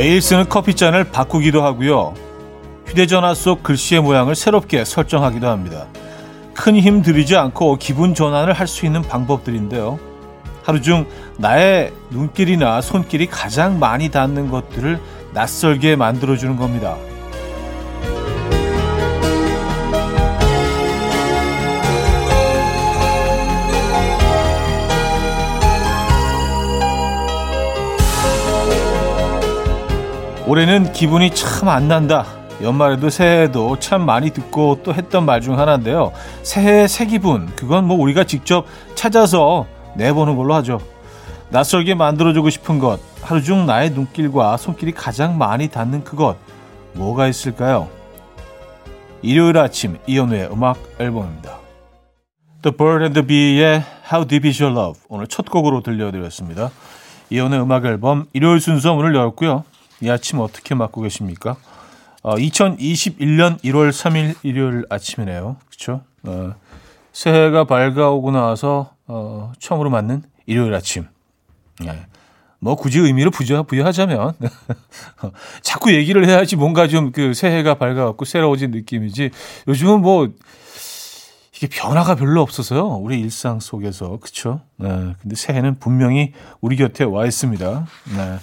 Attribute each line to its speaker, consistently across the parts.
Speaker 1: 매일 쓰는 커피잔을 바꾸기도 하고요. 휴대전화 속 글씨의 모양을 새롭게 설정하기도 합니다. 큰 힘 들이지 않고 기분 전환을 할 수 있는 방법들인데요. 하루 중 나의 눈길이나 손길이 가장 많이 닿는 것들을 낯설게 만들어주는 겁니다. 올해는 기분이 참 안 난다. 연말에도 새해에도 참 많이 듣고 또 했던 말 중 하나인데요. 새해의 새 기분, 그건 뭐 우리가 직접 찾아서 내보는 걸로 하죠. 낯설게 만들어주고 싶은 것, 하루 중 나의 눈길과 손길이 가장 많이 닿는 그것, 뭐가 있을까요? 일요일 아침 이연우의 음악 앨범입니다. The Bird and the Bee의 How Deep Is Your Love 오늘 첫 곡으로 들려드렸습니다. 이연우의 음악 앨범 일요일 순서 문을 열었고요. 이 아침 어떻게 맞고 계십니까? 어, 2021년 1월 3일 일요일 아침이네요. 그렇죠? 어, 새해가 밝아오고 나서 어, 처음으로 맞는 일요일 아침. 네. 뭐 굳이 의미를 부여, 부여하자면 자꾸 얘기를 해야지 뭔가 좀 그 새해가 밝아갖고 새로워진 느낌이지. 요즘은 뭐 이게 변화가 별로 없어서요. 우리 일상 속에서 그렇죠. 네. 근데 새해는 분명히 우리 곁에 와 있습니다. 네.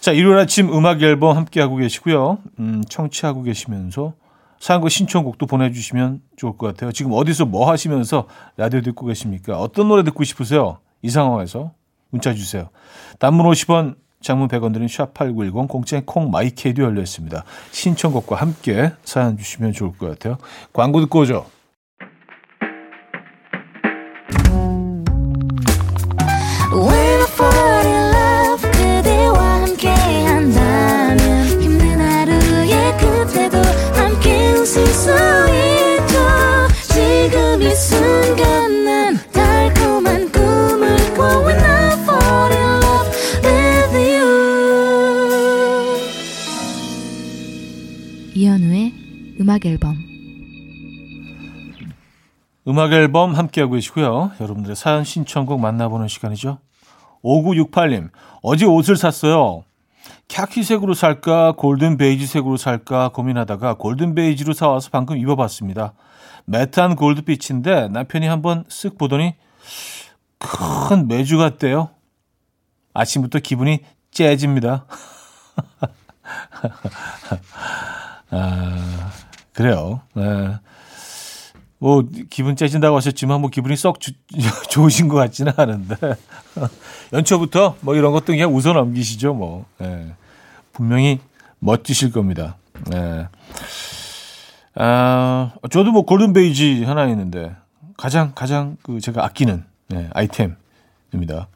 Speaker 1: 자, 일요일 아침 음악 앨범 함께하고 계시고요. 음, 청취하고 계시면서 사연과 신청곡도 보내주시면 좋을 것 같아요. 지금 어디서 뭐 하시면서 라디오 듣고 계십니까? 어떤 노래 듣고 싶으세요? 이 상황에서 문자 주세요. 단문 50원, 장문 100원 드린 샵8910 공짜인 콩 마이케이도 열려 있습니다. 신청곡과 함께 사연 주시면 좋을 것 같아요. 광고 듣고 오죠.
Speaker 2: 음악 앨범
Speaker 1: 음악 앨범 함께하고 계시고요. 여러분들의 사연 신청곡 만나보는 시간이죠. 5968님, 어제 옷을 샀어요. 카키색으로 살까, golden 베이지색으로 살까 고민하다가 golden 베이지로 사와서 방금 입어봤습니다. matte한 골드빛인데 남편이 한번 쓱 보더니 큰 메주 같대요. 아침부터 기분이 째집니다. 아, 그래요. 네. 뭐 기분 째진다고 하셨지만 뭐 기분이 썩 주, 좋으신 것 같지는 않은데 연초부터 뭐 이런 것도 그냥 웃어 넘기시죠 뭐 네. 분명히 멋지실 겁니다. 네. 아 저도 뭐 골든 베이지 하나 있는데 가장 가장 그 제가 아끼는 네, 아이템입니다.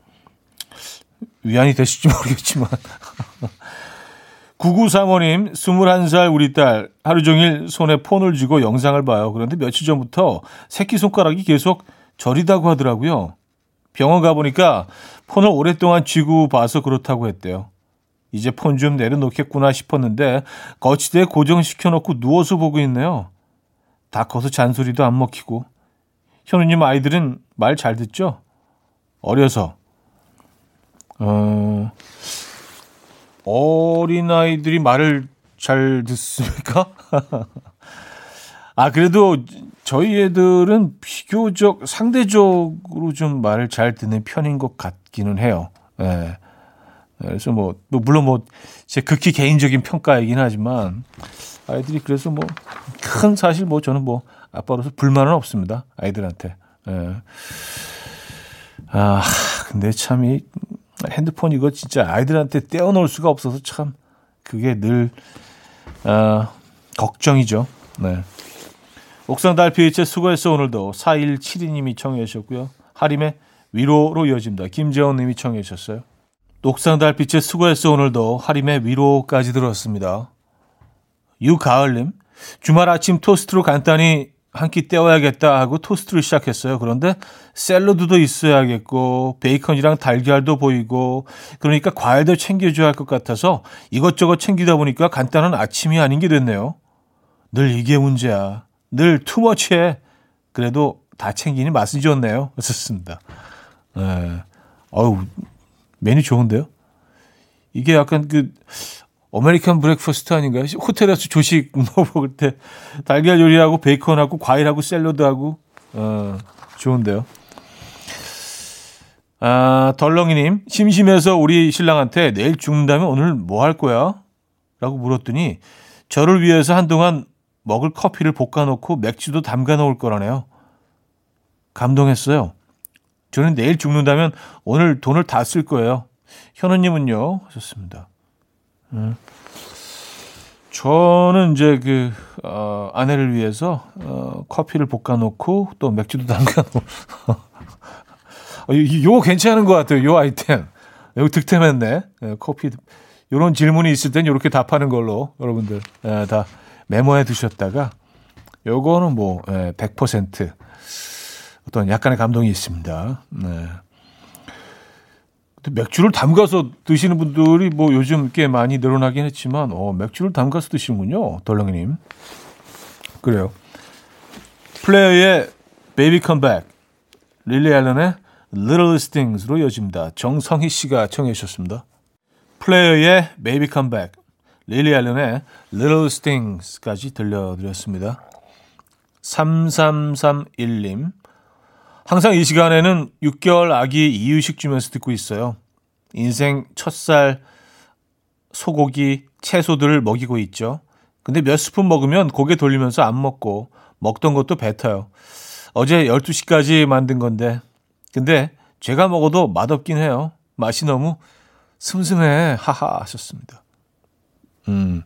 Speaker 1: 위안이 되실지 모르겠지만 9935님, 21살 우리 딸 하루 종일 손에 폰을 쥐고 영상을 봐요. 그런데 며칠 전부터 새끼 손가락이 계속 저리다고 하더라고요. 병원 가 보니까 폰을 오랫동안 쥐고 봐서 그렇다고 했대요. 이제 폰 좀 내려놓겠구나 싶었는데 거치대에 고정시켜놓고 누워서 보고 있네요. 다 커서 잔소리도 안 먹히고. 현우님 아이들은 말 잘 듣죠? 어려서. 어... 어린 아이들이 말을 잘 듣습니까? 아, 그래도 저희 애들은 비교적 상대적으로 좀 말을 잘 듣는 편인 것 같기는 해요. 예. 네. 그래서 뭐, 뭐, 물론 뭐, 제 극히 개인적인 평가이긴 하지만, 아이들이 그래서 뭐, 큰 사실 뭐, 저는 뭐, 아빠로서 불만은 없습니다. 아이들한테. 예. 네. 아, 근데 참, 이, 핸드폰 이거 진짜 아이들한테 떼어놓을 수가 없어서 참 그게 늘 어, 걱정이죠. 네. 옥상 달빛의 수고했어 오늘도 4172님이 청해 주셨고요. 하림의 위로로 이어집니다. 김재원 님이 청해 주셨어요. 옥상 달빛의 수고했어 오늘도 하림의 위로까지 들었습니다. 유가을님 주말 아침 토스트로 간단히 한 끼 때워야겠다 하고 토스트를 시작했어요. 그런데 샐러드도 있어야겠고 베이컨이랑 달걀도 보이고 그러니까 과일도 챙겨줘야 할 것 같아서 이것저것 챙기다 보니까 간단한 아침이 아닌 게 됐네요. 늘 이게 문제야. 늘 too much해. 그래도 다 챙기니 맛은 좋네요. 좋습니다. 네. 어우 메뉴 좋은데요? 이게 약간 그 American breakfast 아닌가요? 호텔에서 조식 먹을 때 달걀 요리하고 베이컨하고 과일하고 샐러드하고 어, 좋은데요. 아, 덜렁이님, 심심해서 우리 신랑한테 내일 죽는다면 오늘 뭐 할 거야? 라고 물었더니 저를 위해서 한동안 먹을 커피를 볶아놓고 맥주도 담가 놓을 거라네요. 감동했어요. 저는 내일 죽는다면 오늘 돈을 다 쓸 거예요. 현우님은요? 하셨습니다. 음. 저는 이제 그, 어, 아내를 위해서, 어, 커피를 볶아놓고 또 맥주도 담가놓고. 어, 요거 괜찮은 것 같아요. 요 아이템. 이거 득템했네. 예, 커피. 요런 질문이 있을 땐 이렇게 답하는 걸로 여러분들 예, 다 메모해 두셨다가 요거는 뭐 예, 100% 어떤 약간의 감동이 있습니다. 네. 맥주를 담가서 드시는 분들이 뭐 요즘 꽤 많이 늘어나긴 했지만 어, 맥주를 담가서 드시는군요. 덜렁이님. 그래요. 플레이어의 Baby Come Back 릴리 앨런의 Little Things로 이어집니다. 정성희 씨가 청해 주셨습니다. 플레이어의 Baby Come Back, 릴리 앨런의 Little Things까지 들려드렸습니다. 3331님, 항상 이 시간에는 6개월 아기 이유식 주면서 듣고 있어요. 인생 첫살 소고기, 채소들을 먹이고 있죠. 근데 몇 스푼 먹으면 고개 돌리면서 안 먹고 먹던 것도 뱉어요. 어제 12시까지 만든 건데 근데 제가 먹어도 맛없긴 해요. 맛이 너무 슴슴해. 하하 하셨습니다. 음.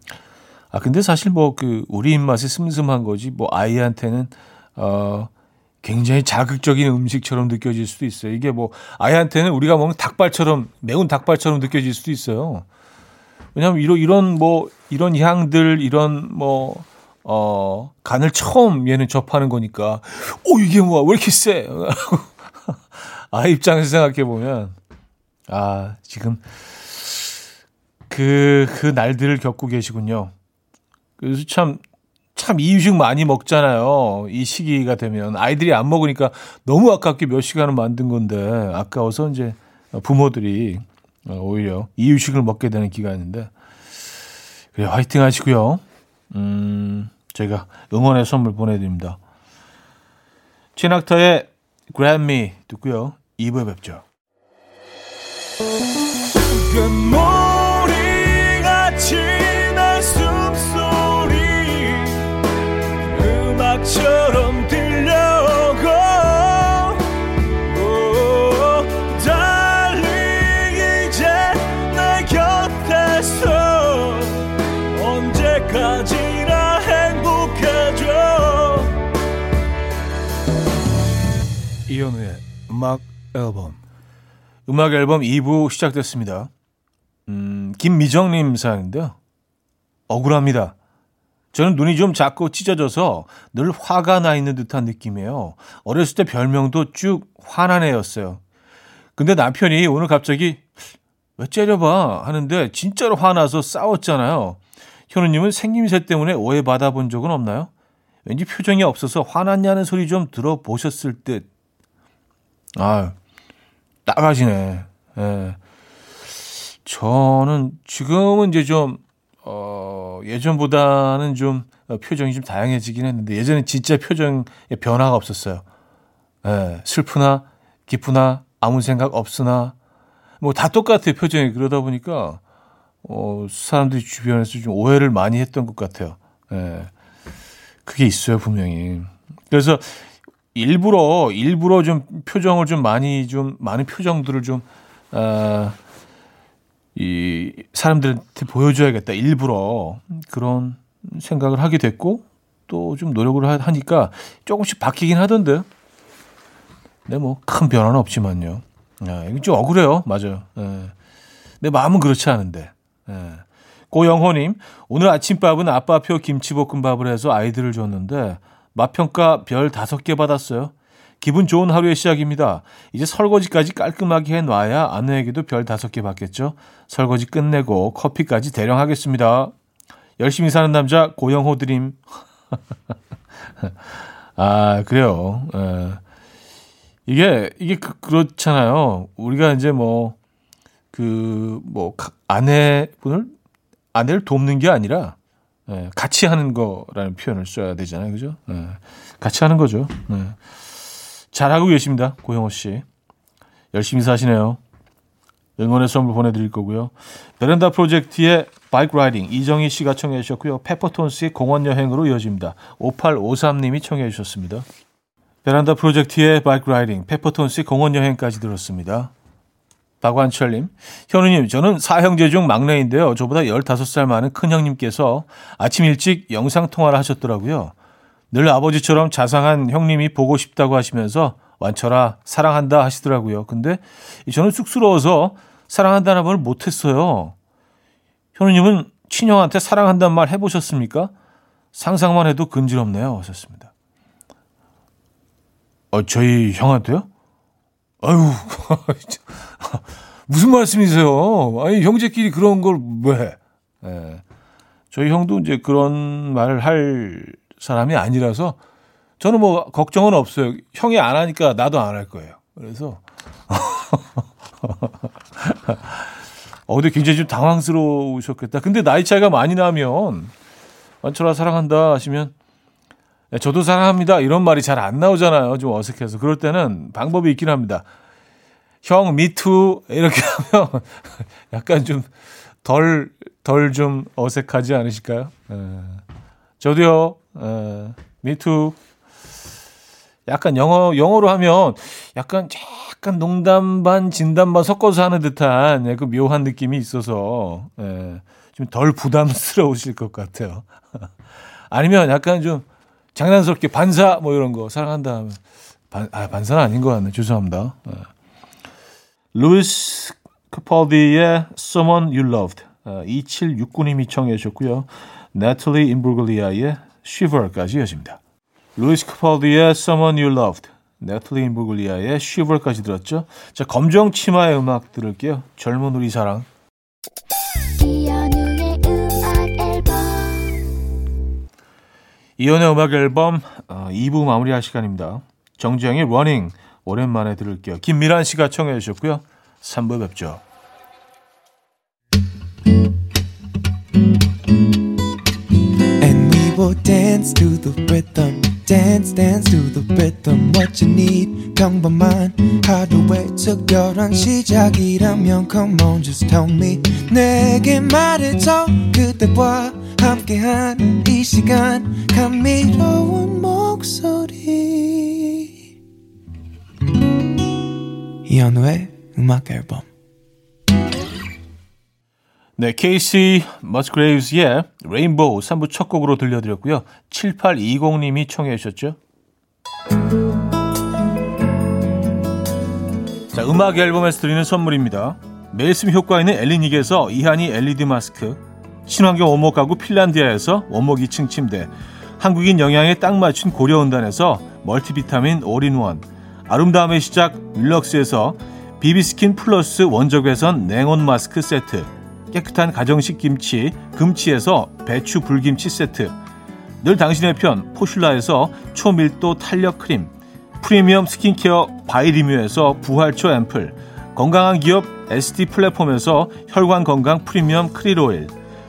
Speaker 1: 아 근데 사실 뭐 그 우리 입맛이 슴슴한 거지 뭐 아이한테는 어 굉장히 자극적인 음식처럼 느껴질 수도 있어요. 이게 뭐 아이한테는 우리가 먹는 닭발처럼 매운 닭발처럼 느껴질 수도 있어요. 왜냐하면 이런 이런 뭐 이런 향들 이런 뭐 어, 간을 처음 얘는 접하는 거니까, 오, 이게 뭐야, 왜 이렇게 세? 아, 입장에서 생각해 보면, 아, 지금 그, 그 날들을 겪고 계시군요. 그래서 참, 참 이유식 많이 먹잖아요. 이 시기가 되면. 아이들이 안 먹으니까 너무 아깝게 몇 시간을 만든 건데, 아까워서 이제 부모들이 오히려 이유식을 먹게 되는 기간인데, 그래, 화이팅 하시고요. 음, 제가 응원의 선물 보내드립니다. 최낙타의 그래미 듣고요. 2부에 뵙죠. 금 음악처럼 들려오고 달리 이제 내 곁에서 언제까지나 행복해져 이현우의 음악 앨범 음악 앨범 2부 시작됐습니다. 음, 김미정님 사연인데요. 억울합니다. 저는 눈이 좀 작고 찢어져서 늘 화가 나 있는 듯한 느낌이에요. 어렸을 때 별명도 쭉 화난 애였어요. 근데 남편이 오늘 갑자기 왜 째려봐 하는데 진짜로 화나서 싸웠잖아요. 현우님은 생김새 때문에 오해받아 본 적은 없나요? 왠지 표정이 없어서 화났냐는 소리 좀 들어보셨을 듯. 아, 따가지네. 예. 저는 지금은 이제 좀, 어, 예전보다는 좀 표정이 좀 다양해지긴 했는데 예전엔 진짜 표정에 변화가 없었어요. 예. 슬프나, 기쁘나, 아무 생각 없으나, 뭐 다 똑같아요, 표정이. 그러다 보니까, 어, 사람들이 주변에서 좀 오해를 많이 했던 것 같아요. 예. 그게 있어요, 분명히. 그래서 일부러 일부러 좀 표정을 좀 많이 좀 많은 표정들을 좀 어, 이 사람들한테 보여줘야겠다 일부러 그런 생각을 하게 됐고 또 좀 노력을 하니까 조금씩 바뀌긴 하던데. 네, 뭐큰 변화는 없지만요. 아, 이게 좀 억울해요, 맞아요. 예. 내 마음은 그렇지 않은데. 예. 고영호님, 오늘 아침밥은 아빠표 김치볶음밥을 해서 아이들을 줬는데 맛평가 별 다섯 개 받았어요. 기분 좋은 하루의 시작입니다. 이제 설거지까지 깔끔하게 해놔야 아내에게도 별 다섯 개 받겠죠. 설거지 끝내고 커피까지 대령 하겠습니다. 열심히 사는 남자 고영호 드림. 아 그래요. 에. 예. 이게 이게 그, 그렇잖아요. 우리가 이제 뭐 그뭐 그, 뭐 아내분을 아내를 돕는 게 아니라 예, 같이 하는 거라는 표현을 써야 되잖아요. 그죠? 예, 같이 하는 거죠. 예. 잘하고 계십니다. 고영호 씨. 열심히 사시네요. 응원의 선물 보내드릴 거고요. 베란다 프로젝트의 Bike Riding 이정희 씨가 청해 주셨고요. 페퍼톤스의 공원 여행으로 이어집니다. 5853님이 청해 주셨습니다. 베란다 프로젝트의 Bike Riding 페퍼톤스의 공원 여행까지 들었습니다. 박완철님, 현우님, 저는 사형제 중 막내인데요. 저보다 15살 많은 큰형님께서 아침 일찍 영상통화를 하셨더라고요. 늘 아버지처럼 자상한 형님이 보고 싶다고 하시면서 완철아, 사랑한다 하시더라고요. 근데 저는 쑥스러워서 사랑한다는 말을 못했어요. 현우님은 친형한테 사랑한다는 말 해보셨습니까? 상상만 해도 근지럽네요. 하셨습니다. 어, 저희 형한테요? 아유, 무슨 말씀이세요? 아니, 형제끼리 그런 걸 왜? 예. 저희 형도 이제 그런 말을 할 사람이 아니라서 저는 뭐 걱정은 없어요. 형이 안 하니까 나도 안 할 거예요. 그래서 어 근데 굉장히 좀 당황스러우셨겠다. 근데 나이 차이가 많이 나면 완철아 사랑한다 하시면 네, 저도 사랑합니다 이런 말이 잘 안 나오잖아요. 좀 어색해서 그럴 때는 방법이 있긴 합니다. 형 미투 이렇게 하면 약간 좀 덜 덜 좀 어색하지 않으실까요? 에, 저도요. 미투 약간 영어 영어로 하면 약간 약간 농담 반 진담 반 섞어서 하는 듯한 예, 그 묘한 느낌이 있어서 예, 좀덜 부담스러우실 것 같아요. 아니면 약간 좀 장난스럽게 반사 뭐 이런 거 사랑한다 하면 반, 아, 반사는 아닌 것 같네. 죄송합니다. 예. 루이스 카팔디의 Someone You Loved 어, 2769님이 청해 주셨고요. 나탈리 임브룰리아의 Shiver까지 이어집니다. 루이스 카팔디의 Someone You Loved, 나탈리 임브룰리아의 Shiver까지 들었죠. 자, 검정 치마의 음악 들을게요. 젊은 우리 사랑. 이연의 음악 앨범 어, 2부 마무리할 시간입니다. 정지영의 Running 오랜만에 들을게요. 김미란 씨가 청해 주셨고요. 3부 뵙죠. dance to the rhythm dance dance to the rhythm what you need 평범한 하루의 특별한 시작이라면 come on just tell me 내게 말해줘 그대와 함께한 이 시간 감미로운 목소리 이현우의 음악 앨범 네, 케이시 머스그레이브스의 Rainbow 3부 첫 곡으로 들려드렸고요. 7820님이 청해 주셨죠. 자, 음악 앨범에서 드리는 선물입니다. 매일 쓰 효과 있는 엘리닉에서 이하늬 LED 마스크, 친환경 원목 가구 핀란디아에서 원목 2층 침대, 한국인 영양에 딱 맞춘 고려은단에서 multivitamin all-in-one, 아름다움의 시작 윌럭스에서 비비스킨 플러스 원적외선 냉온 마스크 세트, 깨끗한 가정식 김치 금치에서 배추 불김치 세트. 늘 당신의 편 포슐라에서 초밀도 탄력 크림 프리미엄 스킨케어 바이리뮤에서 부활초 앰플 건강한 기업 SD 플랫폼에서 혈관 건강 프리미엄 크릴 오일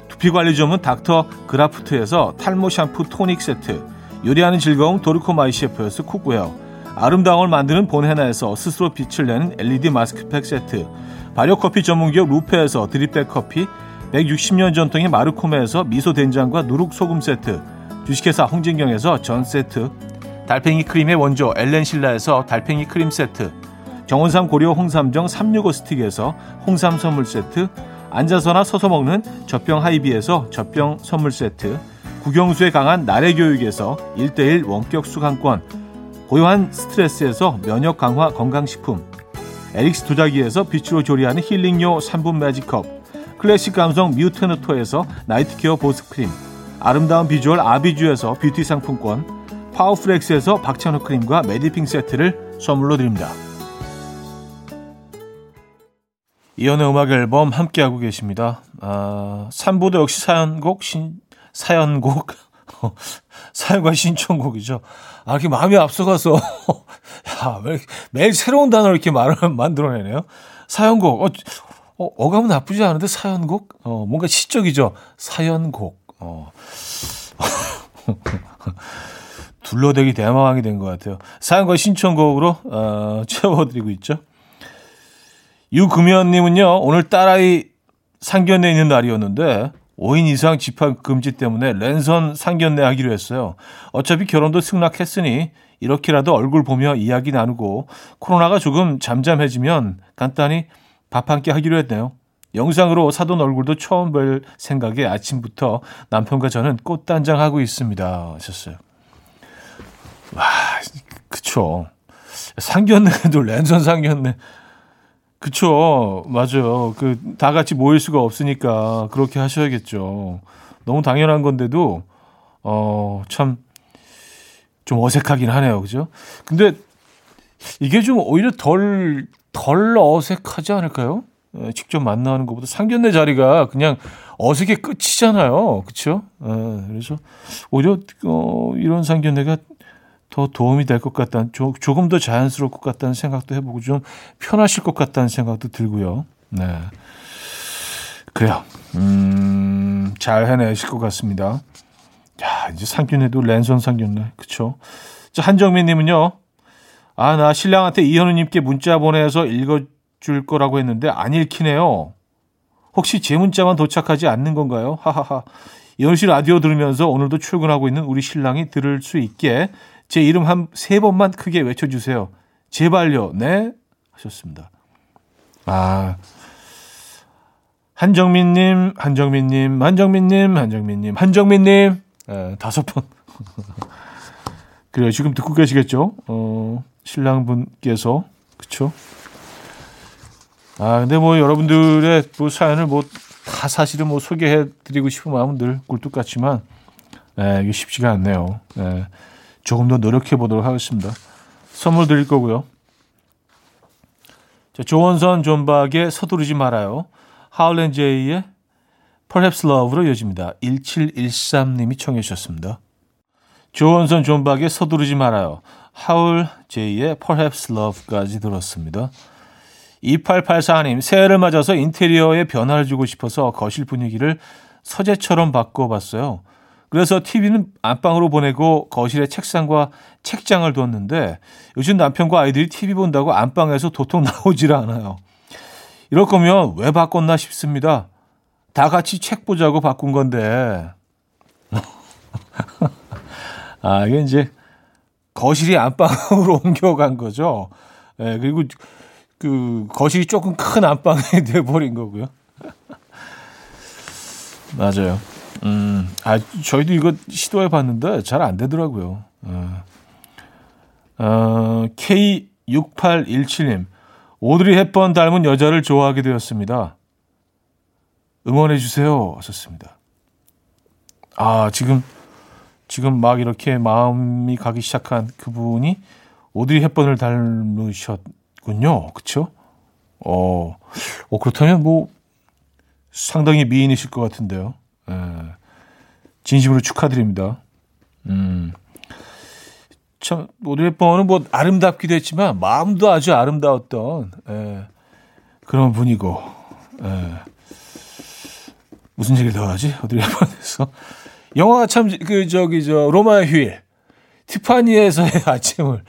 Speaker 1: 두피 관리 전문 닥터 그라프트에서 탈모 샴푸 토닉 세트 요리하는 즐거움 도르코 마이셰프에서 cookware 아름다움을 만드는 본헤나에서 스스로 빛을 내는 LED 마스크팩 세트 발효커피 전문기업 루페에서 drip bag 커피 160년 전통의 마르코메에서 미소된장과 누룩소금 세트 주식회사 홍진경에서 전 세트 달팽이 크림의 원조 엘렌실라에서 달팽이 크림 세트 정원삼 고려 홍삼정 365 스틱에서 홍삼 선물 세트 앉아서나 서서 먹는 젖병 하이비에서 젖병 선물 세트 국영수에 강한 나래교육에서 1대1 원격 수강권 고요한 스트레스에서 면역 강화 건강식품 에릭스 도자기에서 빛으로 조리하는 힐링요 3분 매직컵 클래식 감성 뮤트너토에서 night care 보습크림 아름다운 비주얼 아비주에서 뷰티 상품권 파워프렉스에서 박찬호 크림과 메디핑 세트를 선물로 드립니다. 이현우의 음악 앨범 함께하고 계십니다. 아, 3부도 역시 사연곡, 신, 사연곡, 사연과 신청곡이죠. 아, 이렇게 마음이 앞서가서, 야, 매, 매일 새로운 단어를 이렇게 말을 만들어내네요. 사연곡, 어, 어, 어감은 나쁘지 않은데 사연곡? 어, 뭔가 시적이죠. 사연곡. 어. 둘러대기 대마왕이 된 것 같아요. 사연과 신청곡으로 어, 채워드리고 있죠. 유금연님은요, 오늘 딸아이 상견례 있는 날이었는데 5인 이상 집합 금지 때문에 랜선 상견례 하기로 했어요. 어차피 결혼도 승낙했으니 이렇게라도 얼굴 보며 이야기 나누고 코로나가 조금 잠잠해지면 간단히 밥 한 끼 하기로 했네요. 영상으로 사돈 얼굴도 처음 뵐 생각에 아침부터 남편과 저는 꽃단장 하고 있습니다. 하셨어요. 와, 그쵸. 상견례도 랜선 상견례. 그쵸. 맞아요. 그, 다 같이 모일 수가 없으니까 그렇게 하셔야겠죠. 너무 당연한 건데도, 어, 참, 좀 어색하긴 하네요. 그죠? 근데 이게 좀 오히려 덜, 덜 어색하지 않을까요? 예, 직접 만나는 것보다 상견례 자리가 그냥 어색해 끝이잖아요. 그렇죠? 그래서 오히려 어, 이런 상견례가 더 도움이 될 것 같다는 조, 조금 더 자연스러울 것 같다는 생각도 해보고 좀 편하실 것 같다는 생각도 들고요. 네, 그래요. 음, 잘 해내실 것 같습니다. 야, 이제 상견례도 랜선 상견례, 그쵸? 자, 한정민 님은요. 아, 나 신랑한테 이현우 님께 문자 보내서 읽어줄 거라고 했는데 안 읽히네요. 혹시 제 문자만 도착하지 않는 건가요? 하하하. 이현우 씨 라디오 들으면서 오늘도 출근하고 있는 우리 신랑이 들을 수 있게 제 이름 한 세 번만 크게 외쳐주세요. 제발요. 네? 하셨습니다. 아. 한정민님, 한정민님, 한정민님, 한정민님, 한정민님. 예, 다섯 번. 그래요. 지금 듣고 계시겠죠? 어, 신랑분께서. 그쵸? 아, 근데 뭐 여러분들의 뭐 사연을 뭐 다 사실은 뭐 소개해 드리고 싶은 마음은 늘 굴뚝 같지만, 예, 이게 쉽지가 않네요. 예, 조금 더 노력해 보도록 하겠습니다. 선물 드릴 거고요. 자, 조원선 존박의 서두르지 말아요. 하울렌 제이의 Perhaps Love로 이어집니다. 1713님이 청해 주셨습니다. 조원선 존박의 서두르지 말아요. 하울 제이의 Perhaps Love까지 들었습니다. 2884님, 새해를 맞아서 인테리어에 변화를 주고 싶어서 거실 분위기를 서재처럼 바꿔봤어요. 그래서 TV는 안방으로 보내고 거실에 책상과 책장을 두었는데 요즘 남편과 아이들이 TV 본다고 안방에서 도통 나오질 않아요. 이럴 거면 왜 바꿨나 싶습니다. 다 같이 책 보자고 바꾼 건데. 아, 이게 이제 거실이 안방으로 옮겨간 거죠. 예, 네, 그리고 그 거실이 조금 큰 안방이 돼버린 거고요. 맞아요. 음, 아, 저희도 이거 시도해 봤는데 잘 안 되더라고요. 어, 어, K6817님, 오드리 햇번 닮은 여자를 좋아하게 되었습니다. 응원해 주세요. 하셨습니다. 아, 지금, 지금 막 이렇게 마음이 가기 시작한 그분이 오드리 햇번을 닮으셨군요. 그쵸? 어, 어, 그렇다면 뭐 상당히 미인이실 것 같은데요. 에, 예. 진심으로 축하드립니다. 음. 참, 오드리 햇번은 뭐 아름답기도 했지만 마음도 아주 아름다웠던 에, 예, 그런 분이고, 에. 예. 무슨 얘기를 더 하지? 어디를 해봐서 영화가 참그 저기 저 로마의 휴일 티파니에서의 아침을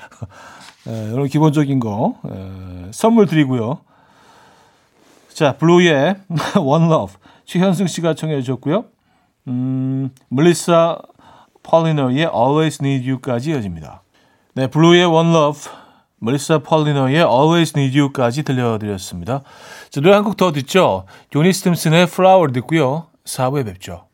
Speaker 1: 에, 이런 기본적인 거 에, 선물 드리고요. 자 블루의 One 최현승 씨가 청해 주셨고요. 음, 멜리사 폴리너의 Always Need You까지 이어집니다. 네, 블루의 One Love, 멜리사 폴리너의 Always Need You까지 들려드렸습니다. 자, 노래 한 곡 더 듣죠. 조니 스팀슨의 Flower 듣고요. 4부에 뵙죠.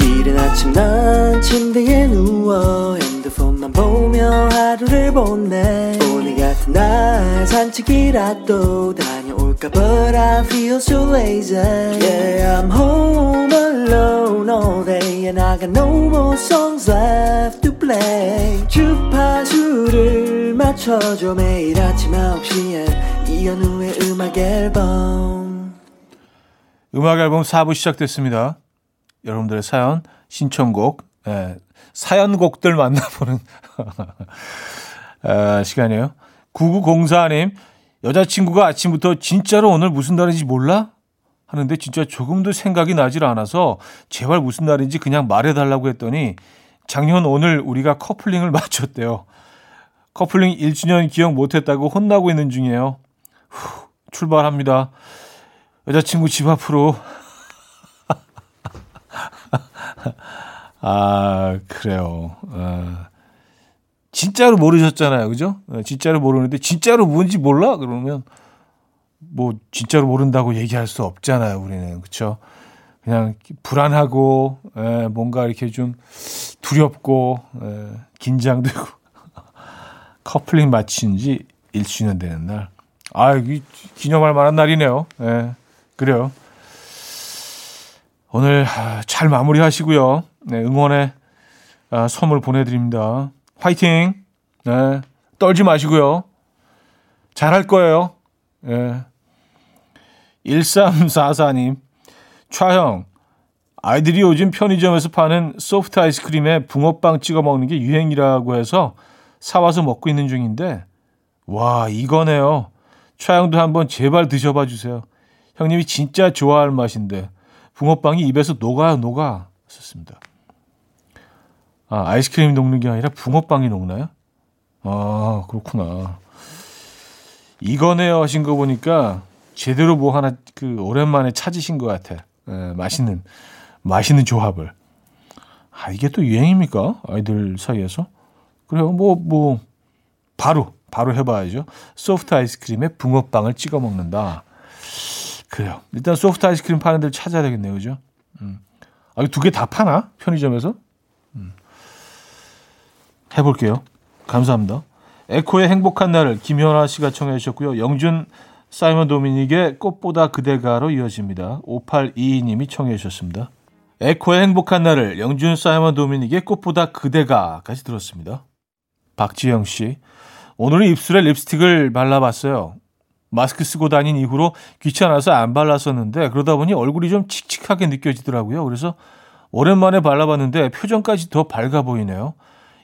Speaker 1: 이른 아침 난 침대에 누워 핸드폰만 보며 하루를 보내 오늘 같은 날 산책이라도 다 녀올까 But I feel so lazy Yeah I'm home alone all day And I got no more songs left to play 주파수를 맞춰줘 매일 아침 9시에 이현우의 음악 앨범 음악 앨범 4부 시작됐습니다. 여러분들의 사연, 신청곡, 예, 사연곡들 만나보는 아, 시간이에요. 9904님, 여자친구가 아침부터 진짜로 오늘 무슨 날인지 몰라? 하는데 진짜 조금도 생각이 나질 않아서 제발 무슨 날인지 그냥 말해달라고 했더니 작년 오늘 우리가 커플링을 마쳤대요. 커플링 1주년 기억 못했다고 혼나고 있는 중이에요. 후, 출발합니다. 여자친구 집 앞으로. 아, 그래요. 아, 진짜로 모르셨잖아요. 그죠? 어, 진짜로 모르는데, 진짜로 뭔지 몰라? 그러면, 뭐, 진짜로 모른다고 얘기할 수 없잖아요. 우리는. 그쵸? 그냥 불안하고, 에, 예, 뭔가 이렇게 좀 두렵고, 에, 예, 긴장되고, 커플링 마친 지 1주년 되는 날. 아, 이 기념할 만한 날이네요. 예, 그래요. 오늘 아, 잘 마무리하시고요. 네, 응원의 아, 선물 보내드립니다. 화이팅! 네, 떨지 마시고요. 잘할 거예요. 예. 1344님, 차형, 아이들이 요즘 편의점에서 파는 소프트 아이스크림에 붕어빵 찍어 먹는 게 유행이라고 해서 사와서 먹고 있는 중인데, 와, 이거네요. 차형도 한번 제발 드셔봐 주세요. 형님이 진짜 좋아할 맛인데, 붕어빵이 입에서 녹아요, 녹아. 썼습니다. 아, 아이스크림이 녹는 게 아니라 붕어빵이 녹나요? 아, 그렇구나. 이거네요 하신 거 보니까 제대로 뭐 하나 그 오랜만에 찾으신 것 같아. 예, 맛있는, 맛있는 조합을. 아, 이게 또 유행입니까? 아이들 사이에서? 그래요. 뭐, 뭐, 바로, 바로 해봐야죠. 소프트 아이스크림에 붕어빵을 찍어 먹는다. 그래요. 일단 소프트 아이스크림 파는 데를 찾아야 되겠네요. 그죠? 음. 아, 두 개 다 파나? 편의점에서? 음. 해볼게요. 감사합니다. 에코의 행복한 날을 김현아 씨가 청해 주셨고요. 영준 사이먼 도미닉의 꽃보다 그대가로 이어집니다. 5822님이 청해 주셨습니다. 에코의 행복한 날을 영준 사이먼 도미닉의 꽃보다 그대가까지 들었습니다. 박지영 씨. 오늘은 입술에 립스틱을 발라봤어요. 마스크 쓰고 다닌 이후로 귀찮아서 안 발랐었는데 그러다 보니 얼굴이 좀 칙칙하게 느껴지더라고요. 그래서 오랜만에 발라봤는데 표정까지 더 밝아 보이네요.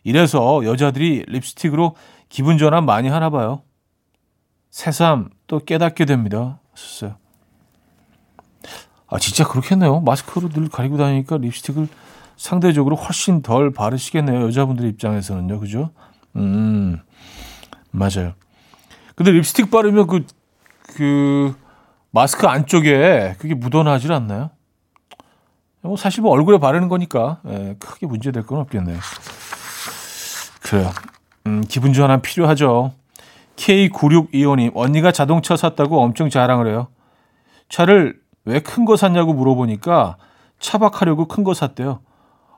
Speaker 1: 이래서 여자들이 립스틱으로 기분 전환 많이 하나 봐요. 새삼 또 깨닫게 됩니다. 썼어요. 아 진짜 그렇겠네요. 마스크로 늘 가리고 다니니까 립스틱을 상대적으로 훨씬 덜 바르시겠네요. 여자분들 입장에서는요. 그죠? 음 맞아요. 근데 립스틱 바르면 그, 그, 마스크 안쪽에 그게 묻어나질 않나요? 뭐 사실 뭐 얼굴에 바르는 거니까 예, 크게 문제될 건 없겠네요. 그래요. 음, 기분 전환 필요하죠. K9625님, 언니가 자동차 샀다고 엄청 자랑을 해요. 차를 왜 큰 거 샀냐고 물어보니까 차박하려고 큰 거 샀대요.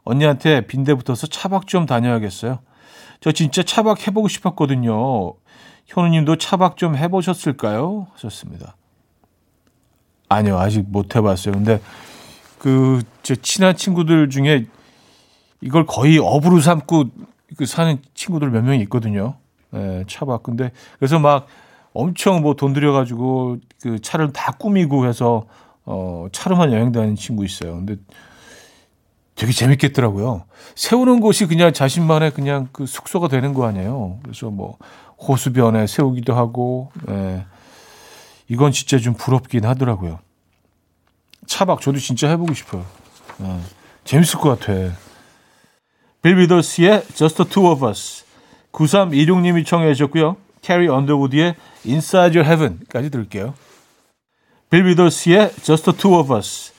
Speaker 1: 언니한테 빈대 붙어서 차박 좀 다녀야겠어요. 저 진짜 차박 해보고 싶었거든요. 현우님도 차박 좀 해보셨을까요? 하셨습니다. 아니요, 아직 못 해봤어요. 근데 그 제 친한 친구들 중에 이걸 거의 업으로 삼고 그 사는 친구들 몇 명이 있거든요. 네, 차박. 근데 그래서 막 엄청 뭐 돈 들여가지고 그 차를 다 꾸미고 해서 어 차로만 여행 다니는 친구 있어요. 근데 되게 재밌겠더라고요. 세우는 곳이 그냥 자신만의 그냥 그 숙소가 되는 거 아니에요. 그래서 뭐 호수변에 세우기도 하고, 예. 이건 진짜 좀 부럽긴 하더라고요. 차박 저도 진짜 해보고 싶어요. 예. 재밌을 것 같아. 빌 위더스의 Just the Two of Us 9326님이 청해 주셨고요. 캐리 언더우드의 Inside Your Heaven까지 들을게요. 빌 위더스의 Just the Two of Us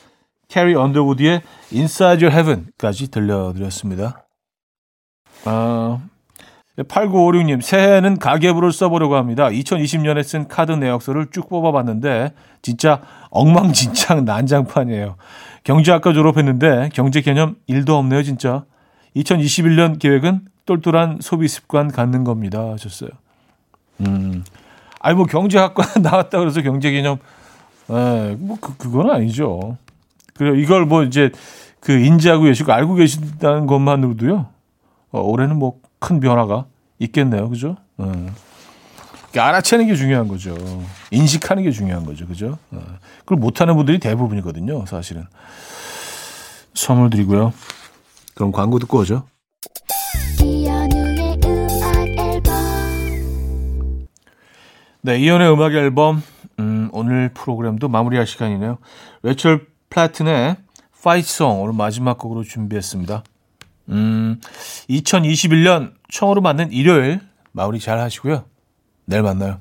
Speaker 1: 캐리 언더우드의 Inside Your Heaven까지 들려드렸습니다. 아, 8956님, 새해에는 가계부를 써보려고 합니다. 2020년에 쓴 카드 내역서를 쭉 뽑아봤는데, 진짜 엉망진창 난장판이에요. 경제학과 졸업했는데, 경제 개념 1도 없네요, 진짜. 2021년 계획은 똘똘한 소비 습관 갖는 겁니다. 하셨어요. 음. 아니, 뭐, 경제학과 나왔다 그래서 경제 개념, 에, 예, 뭐, 그, 그건 아니죠. 그리고 이걸 뭐, 이제, 그, 인지하고 계시고, 알고 계신다는 것만으로도요, 어, 올해는 뭐, 큰 변화가 있겠네요. 그죠? 어. 알아채는 게 중요한 거죠. 인식하는 게 중요한 거죠. 그죠? 어. 그걸 못하는 분들이 대부분이거든요. 사실은. 선물 드리고요. 그럼 광고 듣고 오죠. 네, 이현우의 음악 앨범 음, 오늘 프로그램도 마무리할 시간이네요. 레이첼 플래튼의 Fight Song 오늘 마지막 곡으로 준비했습니다. 음, 2021년 처음으로 맞는 일요일 마무리 잘 하시고요. 내일 만나요.